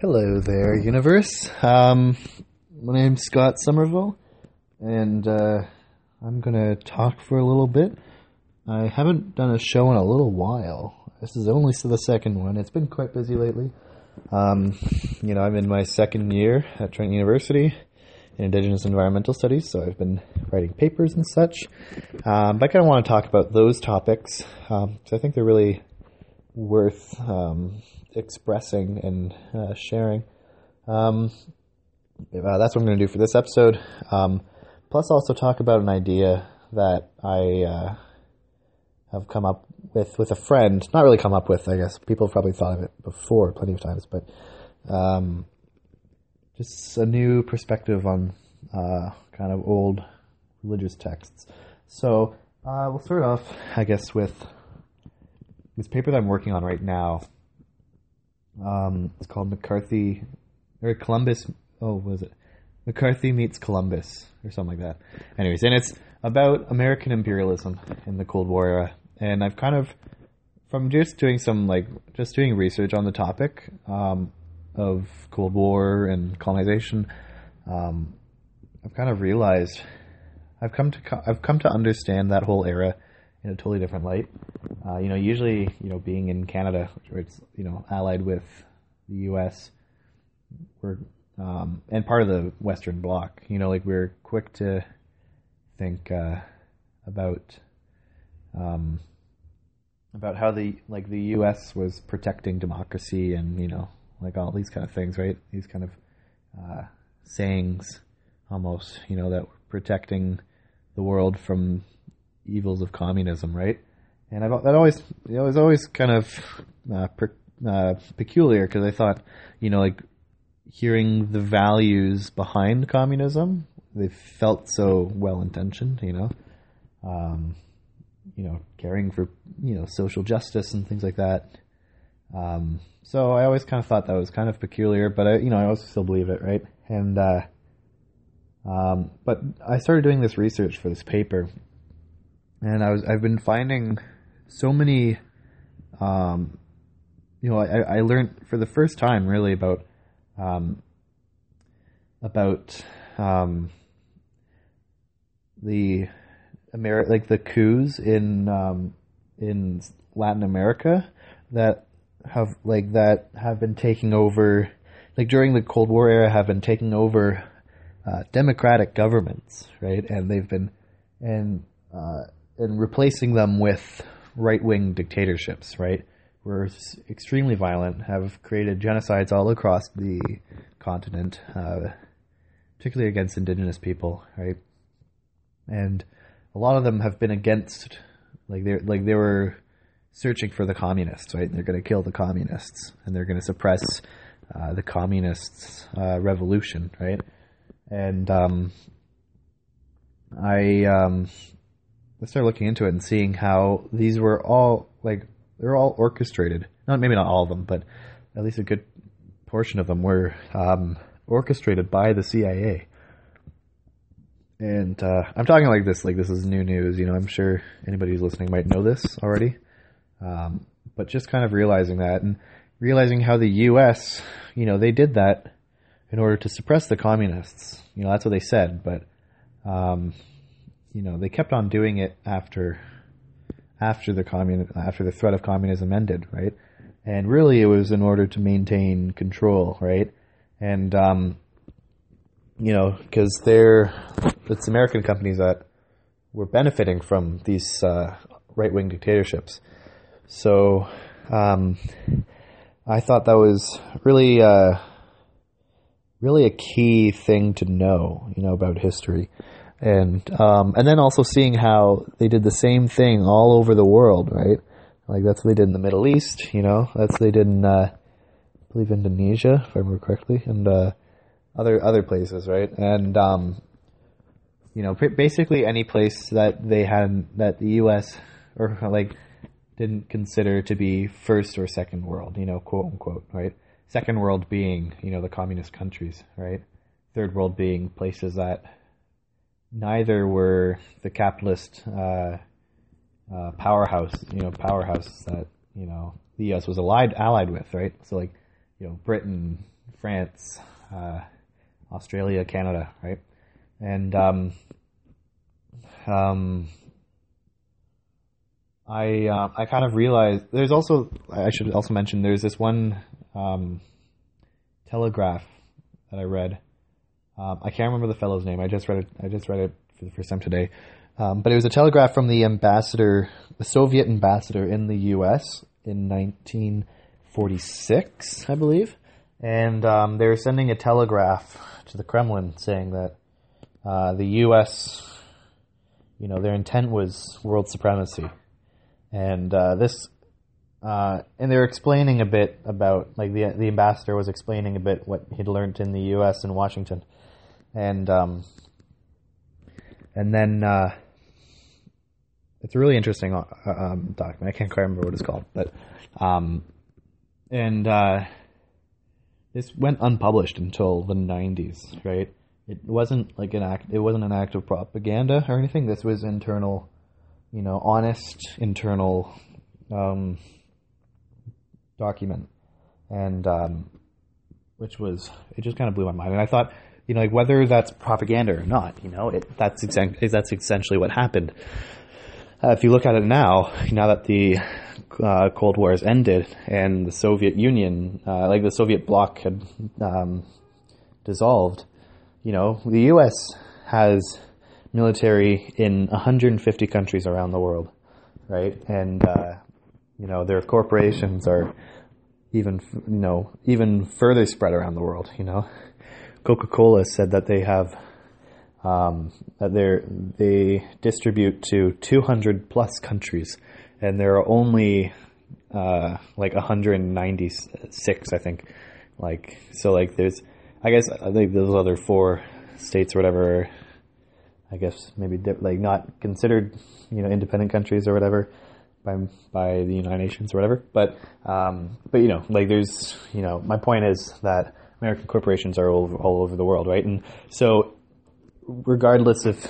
Hello there, universe. Um, my name's Scott Somerville, and uh, I'm gonna talk for a little bit. I haven't done a show in a little while. This is only the second one. It's been quite busy lately. Um, you know, I'm in my second year at Trent University in Indigenous Environmental Studies, so I've been writing papers and such. Um, but I kind of want to talk about those topics because I think they're really worth um, expressing and uh, sharing. Um, uh, that's what I'm going to do for this episode. Um, plus, also talk about an idea that I uh, have come up with with a friend. Not really come up with, I guess. People have probably thought of it before plenty of times, but um, just a new perspective on uh, kind of old religious texts. So uh, we'll start off, I guess, with this paper that I'm working on right now. Um, it's called McCarthy or Columbus. Oh, was it McCarthy meets Columbus or something like that? Anyways, and it's about American imperialism in the Cold War era, and I've kind of from just doing some like just doing research on the topic um, of Cold War and colonization. Um, I've kind of realized I've come to I've come to understand that whole era in a totally different light. Uh, you know, usually, you know, being in Canada, where it's you know allied with the U.S., we're um, and part of the Western Bloc. You know, like we're quick to think uh, about um, about how the like the U.S. was protecting democracy and you know like all these kind of things, right? These kind of uh, sayings, almost, you know, that we're protecting the world from evils of communism, right? And I've that always it was always kind of uh, per, uh, peculiar because I thought, you know, like hearing the values behind communism, they felt so well intentioned, you know, um, you know, caring for you know social justice and things like that. Um, so I always kind of thought that was kind of peculiar, but I, you know, I also still believe it, right? And uh, um, but I started doing this research for this paper, and I was I've been finding so many, um, you know, I, I learned for the first time really about um, about um, the Ameri- like the coups in um, in Latin America that have like that have been taking over like during the Cold War era have been taking over uh, democratic governments, right? And they've been and uh, and replacing them with right wing dictatorships, right? Were extremely violent, have created genocides all across the continent, uh, particularly against indigenous people, right? And a lot of them have been against, like they like they were searching for the communists, right? They're going to kill the communists and they're going to suppress uh, the communists' uh, revolution, right? And um, I um, I started looking into it and seeing how these were all like they're all orchestrated. Not maybe not all of them, but at least a good portion of them were um, orchestrated by the CIA. And uh, I'm talking like this, like this is new news. You know, I'm sure anybody who's listening might know this already. Um, but just kind of realizing that and realizing how the U.S., you know, they did that in order to suppress the communists. You know, that's what they said, but um, you know, they kept on doing it after after the commun after the threat of communism ended, right? And really, it was in order to maintain control, right? And um, you know, because they're it's American companies that were benefiting from these uh, right wing dictatorships. So um, I thought that was really, uh, really a key thing to know, you know, about history, and um, and then also seeing how they did the same thing all over the world, right? Like that's what they did in the Middle East, you know. That's what they did in, uh, I believe, Indonesia, if I remember correctly, and uh, other other places, right? And um, you know, basically any place that they had that the U.S. or like didn't consider to be first or second world, you know, quote unquote, right? Second world being, you know, the communist countries, right? Third world being places that neither were the capitalist uh, uh, powerhouse, you know, powerhouse that you know the U.S. was allied allied with, right? So like you know, Britain, France, uh, Australia, Canada, right? And um, um, I uh, I kind of realized there's also I should also mention there's this one um, telegraph that I read. Um, I can't remember the fellow's name. I just read it. I just read it for the first time today. Um, but it was a telegraph from the ambassador, the Soviet ambassador in the U.S. in 1946, I believe, and um, they were sending a telegraph to the Kremlin saying that uh, the U.S. You know, their intent was world supremacy, and uh, this, uh, and they were explaining a bit about like the the ambassador was explaining a bit what he'd learned in the U.S. and Washington, and um, and then uh, it's a really interesting uh, um, document. I can't quite remember what it's called, but um, and uh, this went unpublished until the '90s, right? It wasn't like an act. It wasn't an act of propaganda or anything. This was internal, you know, honest internal um, document, and um, which was it just kind of blew my mind. And I thought, you know, like whether that's propaganda or not, you know, it, that's exactly that's essentially what happened. Uh, if you look at it now, now that the uh, Cold War has ended and the Soviet Union, uh, like the Soviet bloc, had um, dissolved, you know, the U.S. has military in 150 countries around the world, right? And uh, you know, their corporations are even, you know, even further spread around the world. You know, Coca-Cola said that they have um, that they they distribute to 200 plus countries, and there are only uh, like 196, I think. Like so, like there's, I guess I think those other four states or whatever. I guess maybe like not considered, you know, independent countries or whatever by by the United Nations or whatever. But um, but you know, like there's, you know, my point is that American corporations are all, all over the world, right? And so regardless if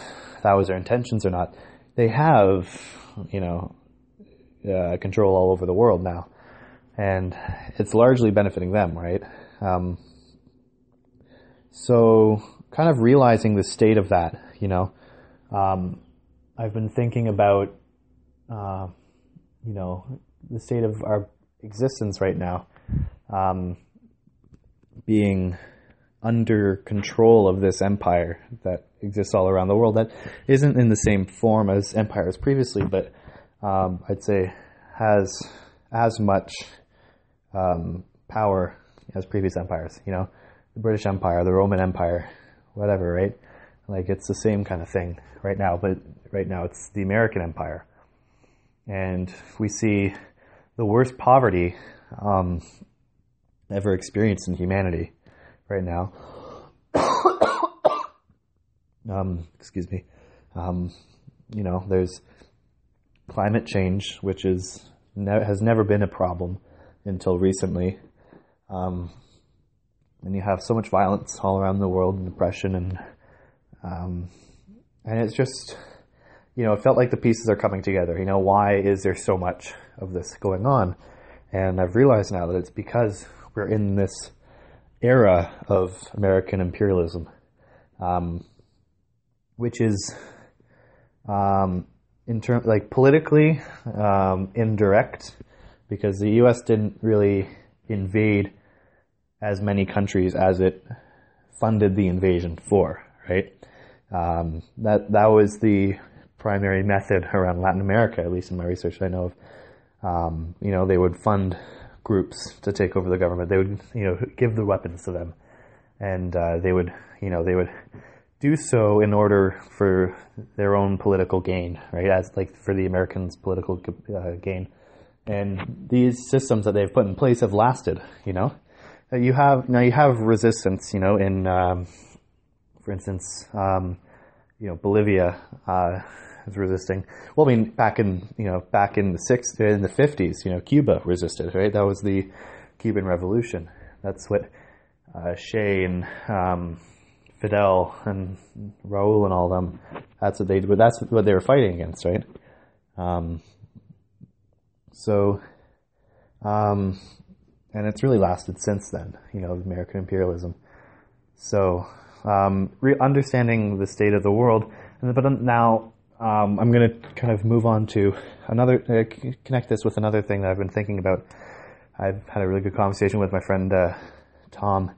that was their intentions or not, they have, you know, uh, control all over the world now, and it's largely benefiting them, right? Um, so, kind of realizing the state of that, you know, um, I've been thinking about, uh, you know, the state of our existence right now, um, being under control of this empire that exists all around the world that isn't in the same form as empires previously, but um, I'd say has as much um, power as previous empires. You know, the British Empire, the Roman Empire, whatever, right? Like it's the same kind of thing right now, but right now it's the American Empire, and we see the worst poverty um, ever experienced in humanity right now. um, excuse me. Um, you know, there's climate change, which is ne- has never been a problem until recently. Um, and you have so much violence all around the world and depression and um, and it's just you know it felt like the pieces are coming together you know why is there so much of this going on and i've realized now that it's because we're in this era of American imperialism, um, which is um, in term like politically um, indirect because the U.S. didn't really invade as many countries as it funded the invasion for. Right, um, that that was the primary method around Latin America, at least in my research I know of. Um, you know, they would fund groups to take over the government. They would, you know, give the weapons to them, and uh, they would, you know, they would do so in order for their own political gain, right? As like for the Americans' political uh, gain. And these systems that they've put in place have lasted. You know, uh, you have now you have resistance. You know, in um, for instance, um, you know, Bolivia. Uh, was resisting. Well, I mean, back in you know back in the six in the fifties, you know, Cuba resisted, right? That was the Cuban Revolution. That's what uh, and um, Fidel and Raúl and all them. That's what they. That's what they were fighting against, right? Um, so, um, and it's really lasted since then. You know, American imperialism. So, um, re- understanding the state of the world, but now um, I'm going to kind of move on to another uh, connect this with another thing that I've been thinking about. I've had a really good conversation with my friend uh, Tom,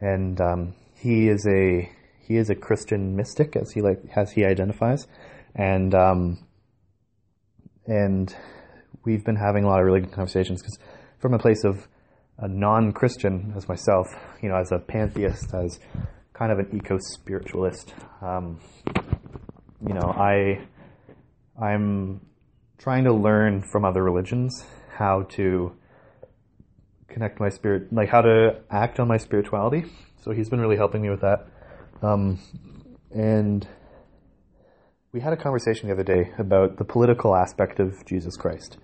and um, he is a he is a Christian mystic as he like as he identifies, and um, and we've been having a lot of really good conversations because from a place of a non-Christian as myself, you know, as a pantheist, as kind of an eco-spiritualist, um, you know, I I'm trying to learn from other religions how to connect my spirit, like how to act on my spirituality. So he's been really helping me with that. Um, and we had a conversation the other day about the political aspect of Jesus Christ,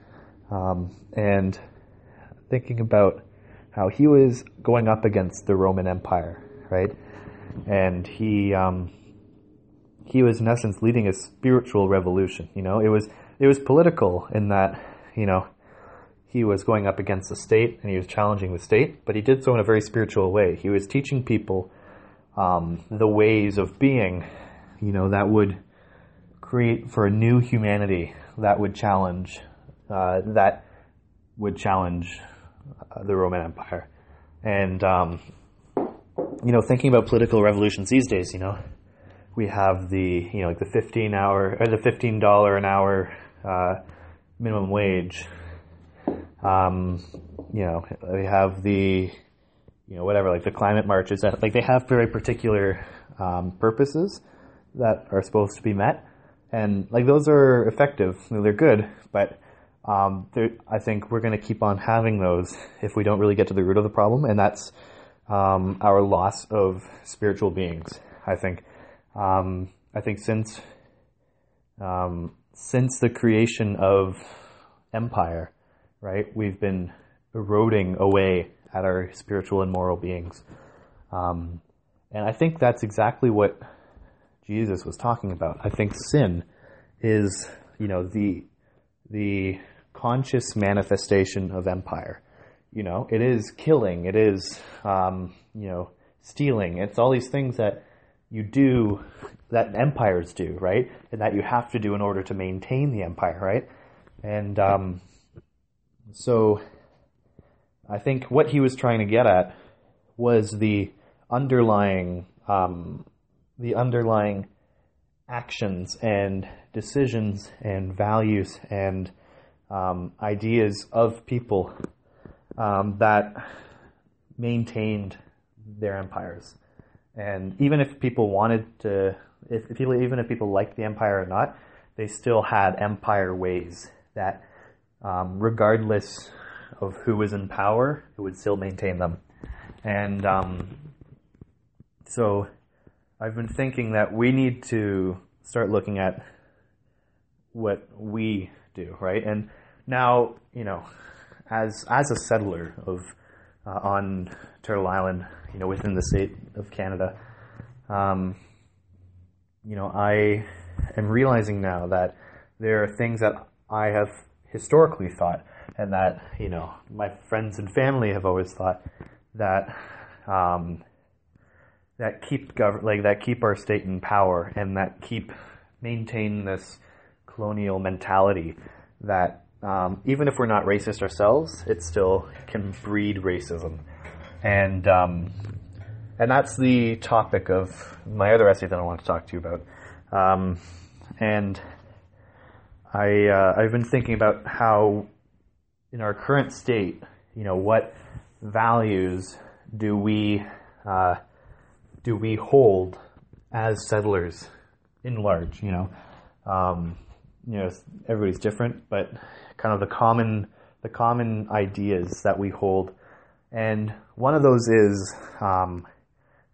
um, and thinking about how he was going up against the Roman Empire, right? And he um, he was in essence leading a spiritual revolution. You know, it was it was political in that you know he was going up against the state and he was challenging the state, but he did so in a very spiritual way. He was teaching people um, the ways of being, you know, that would create for a new humanity that would challenge uh, that would challenge uh, the Roman Empire, and um, you know, thinking about political revolutions these days, you know, we have the you know like the fifteen hour or the fifteen dollar an hour uh, minimum wage. Um, you know, we have the you know whatever like the climate marches that like they have very particular um, purposes that are supposed to be met, and like those are effective. They're good, but um, I think we're going to keep on having those if we don't really get to the root of the problem, and that's um, our loss of spiritual beings. I think. Um, I think since um, since the creation of empire, right, we've been eroding away at our spiritual and moral beings, um, and I think that's exactly what Jesus was talking about. I think sin is, you know, the the conscious manifestation of empire. You know, it is killing, it is, um, you know, stealing. It's all these things that you do that empires do, right? And that you have to do in order to maintain the empire, right? And um, so I think what he was trying to get at was the underlying um, the underlying actions and decisions and values and um, ideas of people um, that maintained their empires. And even if people wanted to, if, if people, even if people liked the empire or not, they still had empire ways that, um, regardless of who was in power, it would still maintain them. And um, so I've been thinking that we need to start looking at what we do, right? And now, you know, as as a settler of uh, on Turtle Island, you know, within the state of Canada, um, you know, I am realizing now that there are things that I have historically thought, and that you know, my friends and family have always thought that um, that keep gov- like that keep our state in power, and that keep maintain this colonial mentality that um, even if we're not racist ourselves, it still can breed racism, and um, and that's the topic of my other essay that I want to talk to you about. Um, and I uh, I've been thinking about how in our current state, you know, what values do we uh, do we hold as settlers in large? You know, um, you know, everybody's different, but kind of the common the common ideas that we hold, and one of those is um,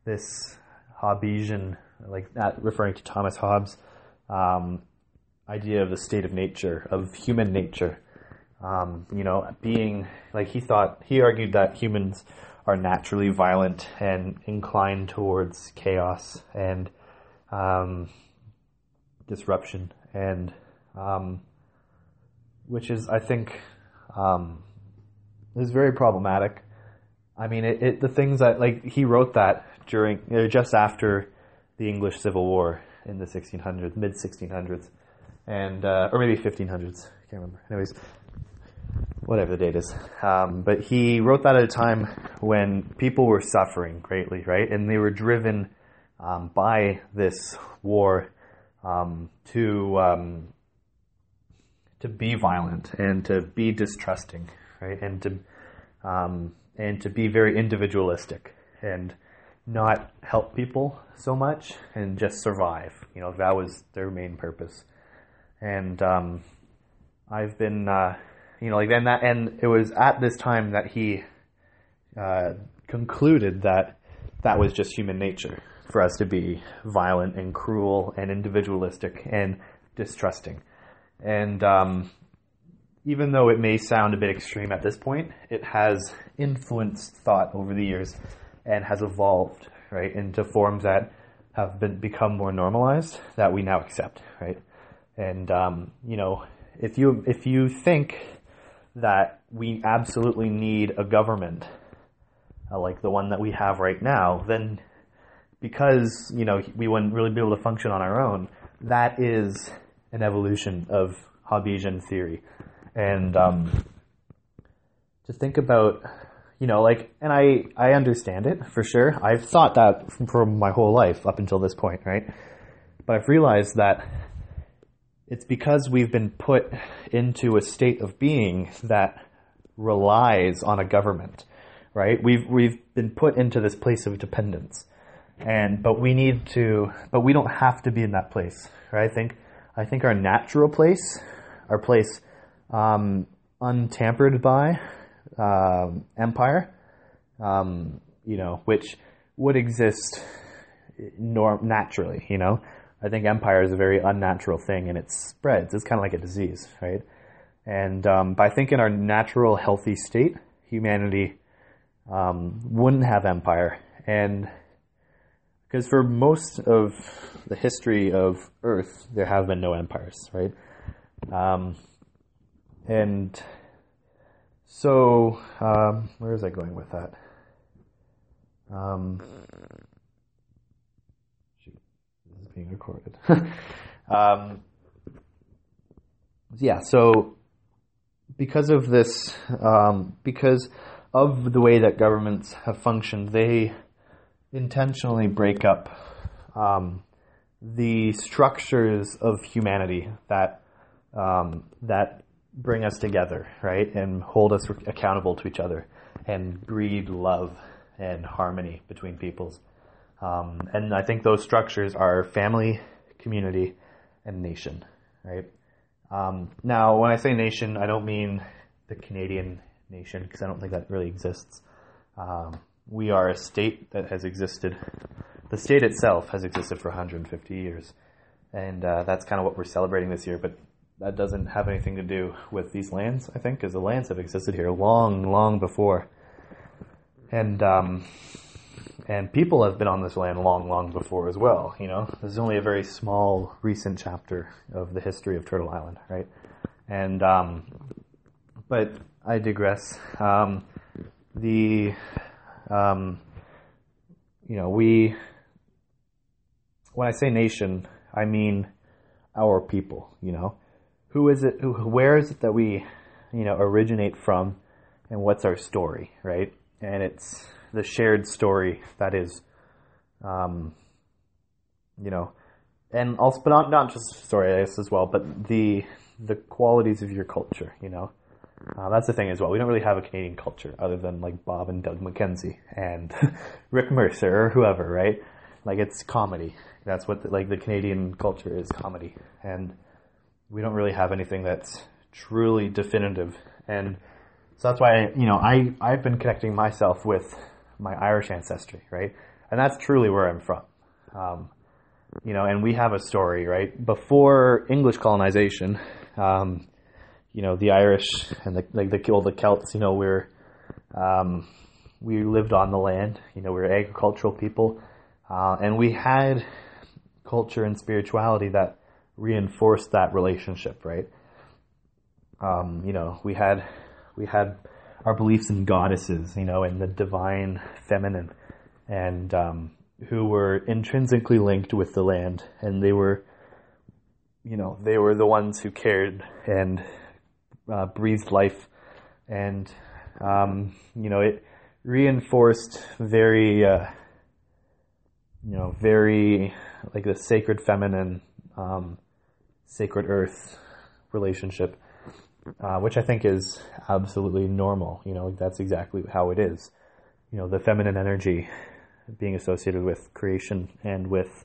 this Hobbesian, like that, referring to Thomas Hobbes, um, idea of the state of nature of human nature. Um, you know, being like he thought, he argued that humans are naturally violent and inclined towards chaos and um, disruption and um, which is, I think, um, is very problematic. I mean, it, it the things that like he wrote that during uh, just after the English Civil War in the 1600s, mid 1600s, and uh, or maybe 1500s. I can't remember. Anyways, whatever the date is. Um, but he wrote that at a time when people were suffering greatly, right? And they were driven um, by this war um, to um, to be violent and to be distrusting, right? And to um, and to be very individualistic and not help people so much and just survive. You know, that was their main purpose. And um, I've been uh, you know, like then that, and it was at this time that he uh, concluded that that was just human nature for us to be violent and cruel and individualistic and distrusting. And um, even though it may sound a bit extreme at this point, it has influenced thought over the years and has evolved right into forms that have been become more normalized that we now accept, right? And um, you know, if you if you think that we absolutely need a government uh, like the one that we have right now, then because you know we wouldn't really be able to function on our own, that is an evolution of Hobbesian theory, and um, to think about you know like and I I understand it for sure. I've thought that for my whole life up until this point, right? But I've realized that it's because we've been put into a state of being that relies on a government, right? We've we've been put into this place of dependence, and but we need to, but we don't have to be in that place, right? I think I think our natural place, our place um, untampered by um, empire, um, you know, which would exist norm naturally, you know. I think empire is a very unnatural thing and it spreads. It's kind of like a disease, right? And um, think in our natural healthy state, humanity um, wouldn't have empire. And because for most of the history of Earth, there have been no empires, right? Um, and so, um, where is I going with that? Um, this is being recorded. um, yeah, so because of this, um, because of the way that governments have functioned, they intentionally break up um, the structures of humanity that um, that bring us together, right, and hold us accountable to each other, and breed love and harmony between peoples. Um, and I think those structures are family, community, and nation, right? Um, now, when I say nation, I don't mean the Canadian nation because I don't think that really exists. Um, we are a state that has existed. The state itself has existed for 150 years, and uh, that's kind of what we're celebrating this year. But that doesn't have anything to do with these lands, I think, because the lands have existed here long, long before. And um, and people have been on this land long, long before as well. You know, this is only a very small, recent chapter of the history of Turtle Island, right? And um, but I digress. Um, the um, you know we when I say nation, I mean our people. You know, who is it? Who, where is it that we you know originate from, and what's our story, right? And it's the shared story that is, um, you know, and also, but not not just story I guess as well, but the the qualities of your culture. You know, uh, that's the thing as well. We don't really have a Canadian culture other than like Bob and Doug McKenzie and Rick Mercer or whoever, right? Like it's comedy. That's what the, like the Canadian culture is comedy, and we don't really have anything that's truly definitive. And so that's why you know I I've been connecting myself with my Irish ancestry, right? And that's truly where I'm from. Um, you know, and we have a story, right? Before English colonization, um, you know, the Irish and the like the all the Celts, you know, we're um, we lived on the land. You know, we are agricultural people, uh, and we had culture and spirituality that reinforced that relationship, right? Um, you know, we had we had our beliefs in goddesses, you know, and the divine feminine, and um, who were intrinsically linked with the land, and they were, you know, they were the ones who cared and uh, breathed life, and um, you know, it reinforced very, uh, you know, very like the sacred feminine, um, sacred earth relationship, uh, which I think is absolutely normal. You know, that's exactly how it is. You know, the feminine energy being associated with creation and with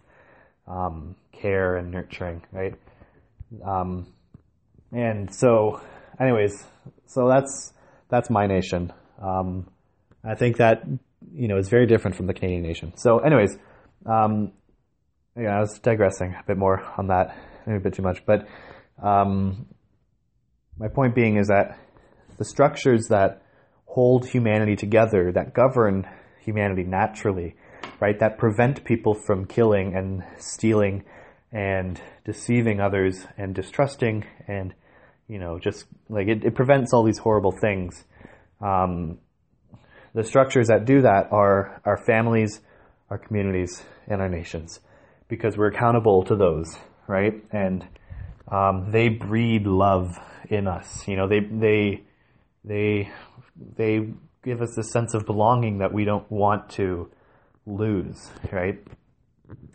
um, care and nurturing, right? Um, and so, anyways, so that's that's my nation. Um, I think that you know is very different from the Canadian nation. So, anyways, um, yeah, I was digressing a bit more on that, maybe a bit too much, but um, my point being is that the structures that hold humanity together, that govern humanity naturally, right, that prevent people from killing and stealing and deceiving others and distrusting and you know just like it, it prevents all these horrible things. Um, the structures that do that are our families, our communities, and our nations, because we're accountable to those, right? And um, they breed love in us. You know, they they they they give us a sense of belonging that we don't want to lose, right?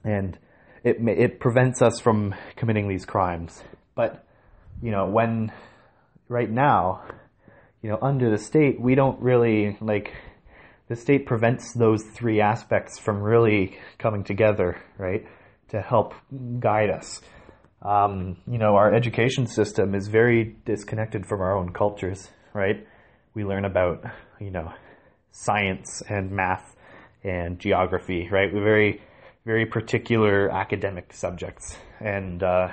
And it it prevents us from committing these crimes. But you know, when right now, you know, under the state, we don't really like the state prevents those three aspects from really coming together, right? To help guide us. Um, you know, our education system is very disconnected from our own cultures, right? We learn about, you know, science and math and geography, right? We're very, very particular academic subjects. And, uh,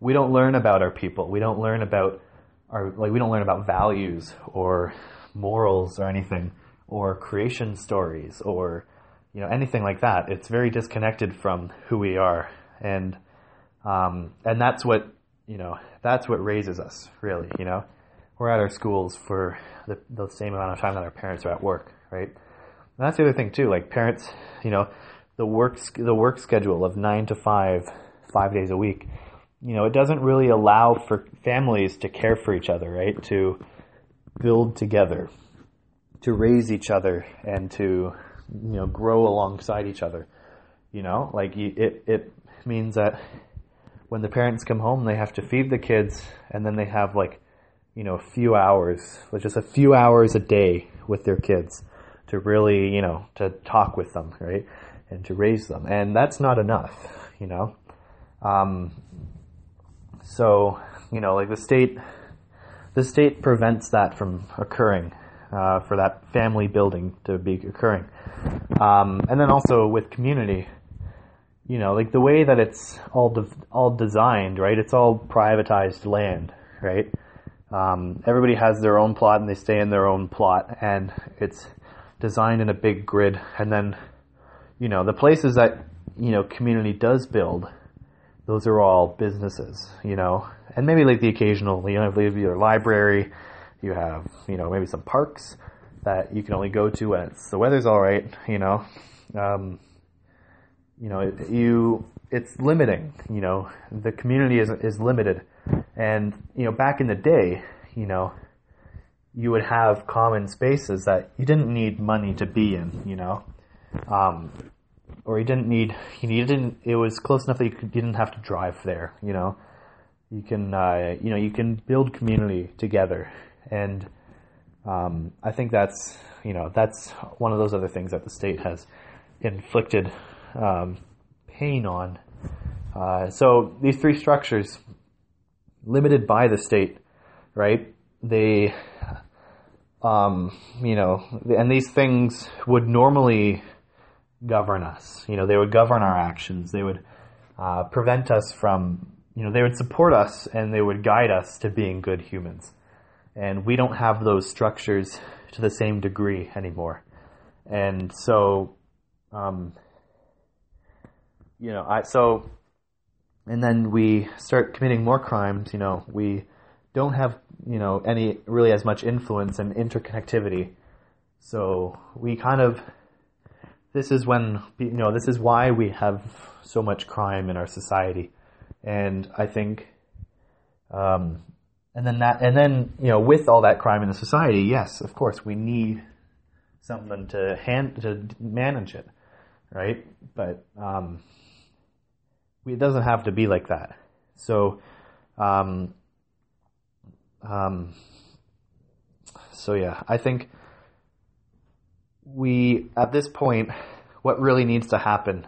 we don't learn about our people. We don't learn about our, like, we don't learn about values or morals or anything or creation stories or, you know, anything like that. It's very disconnected from who we are. And, um, and that's what, you know, that's what raises us, really, you know. We're at our schools for the, the same amount of time that our parents are at work, right? And that's the other thing too, like parents, you know, the work, the work schedule of nine to five, five days a week, you know, it doesn't really allow for families to care for each other, right? To build together, to raise each other and to, you know, grow alongside each other. You know, like you, it, it means that when the parents come home, they have to feed the kids, and then they have like, you know, a few hours, just a few hours a day with their kids to really, you know, to talk with them, right, and to raise them, and that's not enough, you know. Um, so, you know, like the state, the state prevents that from occurring, uh, for that family building to be occurring, um, and then also with community you know, like the way that it's all de- all designed, right? It's all privatized land, right? Um, everybody has their own plot and they stay in their own plot, and it's designed in a big grid. And then, you know, the places that you know community does build, those are all businesses, you know, and maybe like the occasional, you know, maybe your library, you have, you know, maybe some parks that you can only go to when the weather's all right, you know. Um, you know, it, you it's limiting. You know, the community is is limited, and you know, back in the day, you know, you would have common spaces that you didn't need money to be in. You know, um, or you didn't need you didn't. It was close enough that you, could, you didn't have to drive there. You know, you can uh, you know you can build community together, and um, I think that's you know that's one of those other things that the state has inflicted um, pain on. Uh, so these three structures, limited by the state, right? They, um, you know, and these things would normally govern us. You know, they would govern our actions. They would uh, prevent us from, you know, they would support us and they would guide us to being good humans. And we don't have those structures to the same degree anymore. And so, um, you know, I so, and then we start committing more crimes. You know, we don't have you know any really as much influence and interconnectivity. So we kind of this is when you know this is why we have so much crime in our society, and I think, um, and then that and then you know with all that crime in the society, yes, of course we need someone to hand to manage it, right? But um, it doesn't have to be like that. So, um, um, so yeah, I think we at this point, what really needs to happen,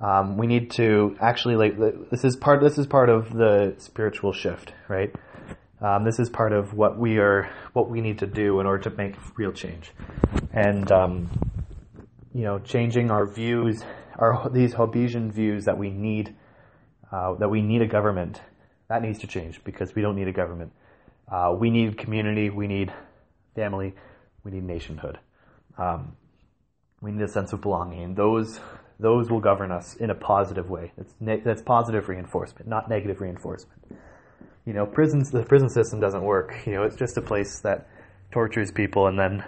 um, we need to actually like this is part this is part of the spiritual shift, right? Um, this is part of what we are what we need to do in order to make real change, and um, you know, changing our views, our these Hobbesian views that we need uh, that we need a government. That needs to change because we don't need a government. Uh, we need community. We need family. We need nationhood. Um, we need a sense of belonging. those those will govern us in a positive way. That's ne- that's positive reinforcement, not negative reinforcement. You know, prisons the prison system doesn't work. You know, it's just a place that tortures people and then,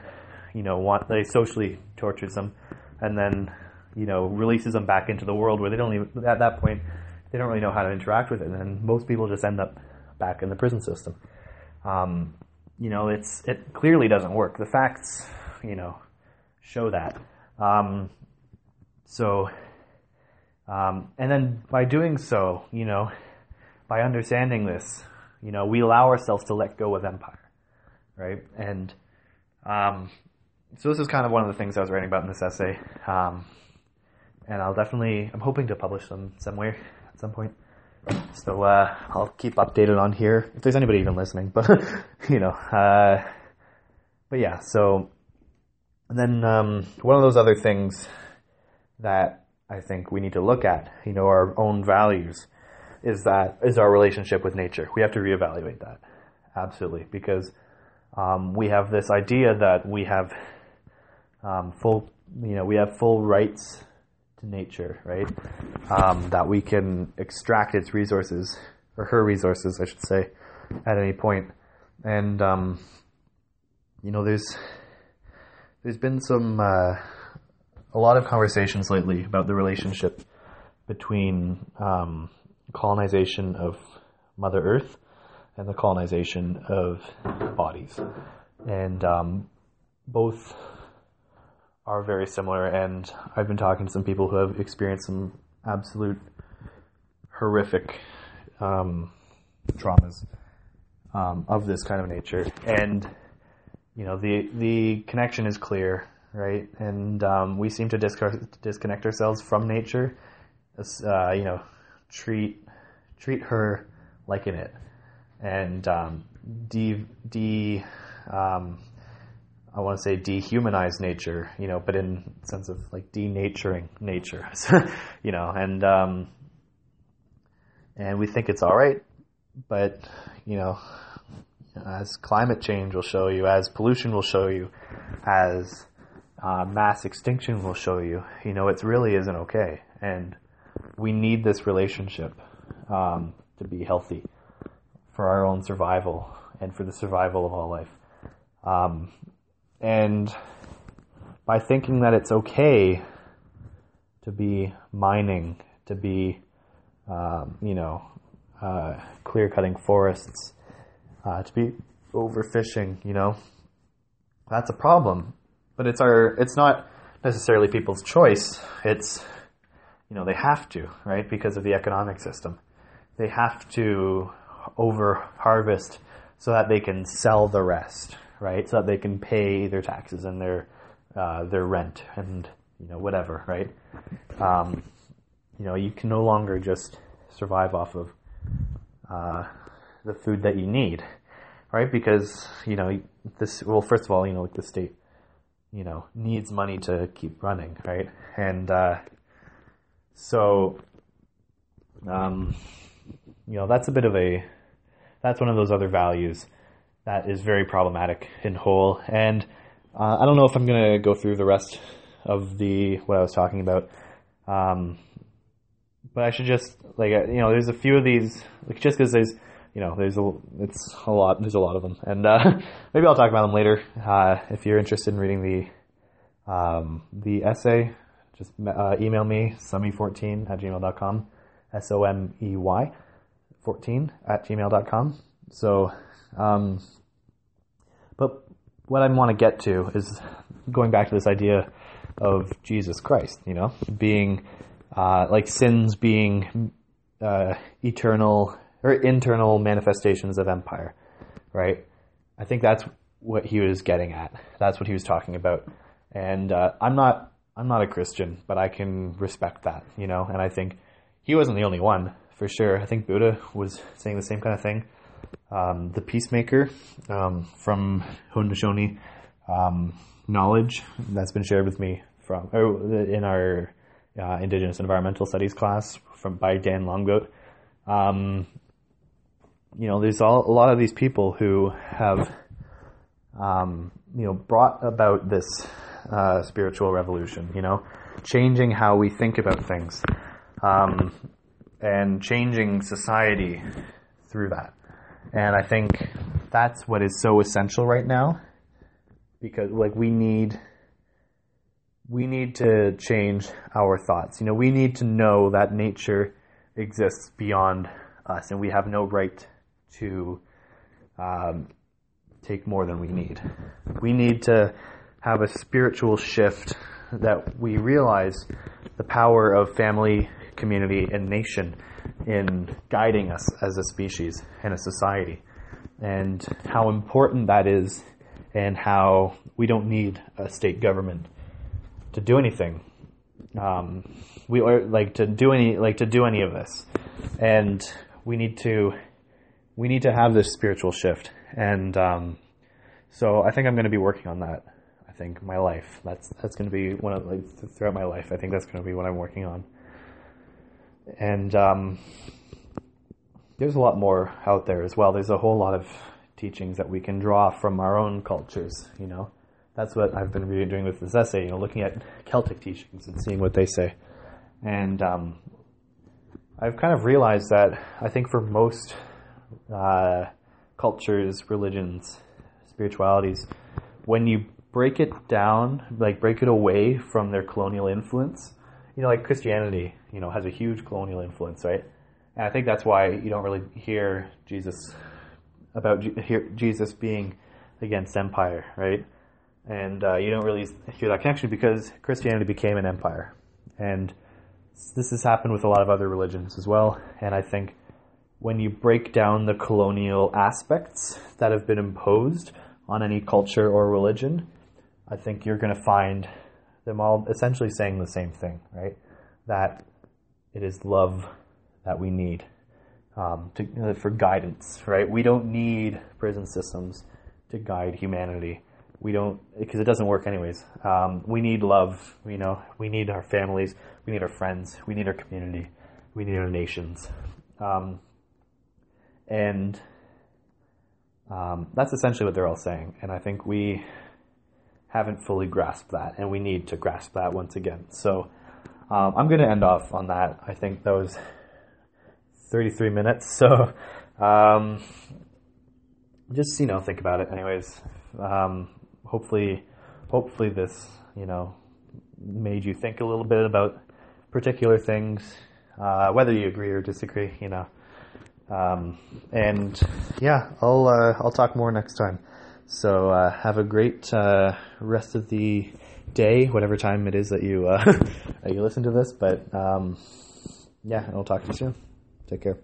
you know, want they socially tortures them, and then, you know, releases them back into the world where they don't even at that point they don't really know how to interact with it, and most people just end up back in the prison system. Um, you know, it's it clearly doesn't work. The facts, you know, show that. Um, so, um, and then by doing so, you know, by understanding this, you know, we allow ourselves to let go of empire, right? And um, so this is kind of one of the things I was writing about in this essay. Um, and I'll definitely, I'm hoping to publish them somewhere at some point. So uh, I'll keep updated on here if there's anybody even listening. But you know, uh, but yeah. So and then um, one of those other things that I think we need to look at, you know, our own values, is that is our relationship with nature. We have to reevaluate that absolutely because um, we have this idea that we have um, full, you know, we have full rights to nature, right? Um, that we can extract its resources, or her resources, I should say, at any point. And, um, you know, there's, there's been some, uh, a lot of conversations lately about the relationship between um, colonization of Mother Earth and the colonization of bodies. And um, both are very similar, and I've been talking to some people who have experienced some absolute horrific um, traumas um, of this kind of nature, and you know the the connection is clear, right? And um, we seem to disconnect ourselves from nature. Uh, you know, treat treat her like in it, and um, de de um, I want to say dehumanize nature, you know, but in sense of like denaturing nature, you know, and um, and we think it's all right, but you know, as climate change will show you, as pollution will show you, as uh, mass extinction will show you, you know, it really isn't okay, and we need this relationship um, to be healthy for our own survival and for the survival of all life. Um, and by thinking that it's okay to be mining, to be, um, you know, uh, clear cutting forests, uh, to be overfishing, you know, that's a problem. But it's our, it's not necessarily people's choice. It's, you know, they have to, right? Because of the economic system. They have to over harvest so that they can sell the rest, right? So that they can pay their taxes and their uh, their rent and you know whatever, right? Um, you know, you can no longer just survive off of uh, the food that you need, right? Because you know this. Well, first of all, you know, like the state, you know, needs money to keep running, right? And uh, so, um, you know, that's a bit of a that's one of those other values that is very problematic in whole. And uh, I don't know if I'm going to go through the rest of the what I was talking about. Um, but I should just like uh, you know, there's a few of these like just because there's you know, there's a it's a lot. There's a lot of them, and uh, maybe I'll talk about them later. Uh, if you're interested in reading the um, the essay, just uh, email me somey14 at gmail.com, s o m e y 14 at gmail.com. So, um, but what I want to get to is going back to this idea of Jesus Christ. You know, being uh, like sins being uh, eternal or internal manifestations of empire, right? I think that's what he was getting at. That's what he was talking about. And uh, I'm not I'm not a Christian, but I can respect that, you know. And I think he wasn't the only one, for sure. I think Buddha was saying the same kind of thing. Um, the peacemaker um, from Haudenosaunee um, knowledge that's been shared with me from in our uh, Indigenous Environmental Studies class from by Dan Longboat. Um, you know, there's all, a lot of these people who have, um, you know, brought about this uh, spiritual revolution. You know, changing how we think about things, um, and changing society through that. And I think that's what is so essential right now, because like we need we need to change our thoughts. You know, we need to know that nature exists beyond us, and we have no right to um, take more than we need. We need to have a spiritual shift that we realize the power of family, community, and nation in guiding us as a species and a society, and how important that is, and how we don't need a state government to do anything. Um, we are like to do any like to do any of this, and we need to we need to have this spiritual shift, and um, so I think I'm going to be working on that. Think my life that's that's going to be one of like throughout my life. I think that's going to be what I'm working on, and um, there's a lot more out there as well. There's a whole lot of teachings that we can draw from our own cultures. You know, that's what I've been doing with this essay. You know, looking at Celtic teachings and seeing what they say, and um, I've kind of realized that I think for most uh, cultures, religions, spiritualities, when you break it down, like break it away from their colonial influence, you know, like Christianity, you know, has a huge colonial influence, right? And I think that's why you don't really hear Jesus about hear Jesus being against empire, right? And uh, you don't really hear that connection because Christianity became an empire, and this has happened with a lot of other religions as well. And I think when you break down the colonial aspects that have been imposed on any culture or religion, I think you're going to find them all essentially saying the same thing, right? That it is love that we need um, to, for guidance, right? We don't need prison systems to guide humanity. We don't, because it doesn't work anyways. Um, we need love, you know, we need our families, we need our friends, we need our community, we need our nations. Um, and um, that's essentially what they're all saying. And I think we haven't fully grasped that, and we need to grasp that once again. So um, I'm going to end off on that. I think that was 33 minutes. So um, just you know think about it. Anyways, um, hopefully, hopefully this you know made you think a little bit about particular things, uh, whether you agree or disagree. You know. Um, and yeah, I'll uh, I'll talk more next time. So uh, have a great uh, rest of the day, whatever time it is that you uh, you listen to this. But um, yeah, I'll talk to you soon. Take care.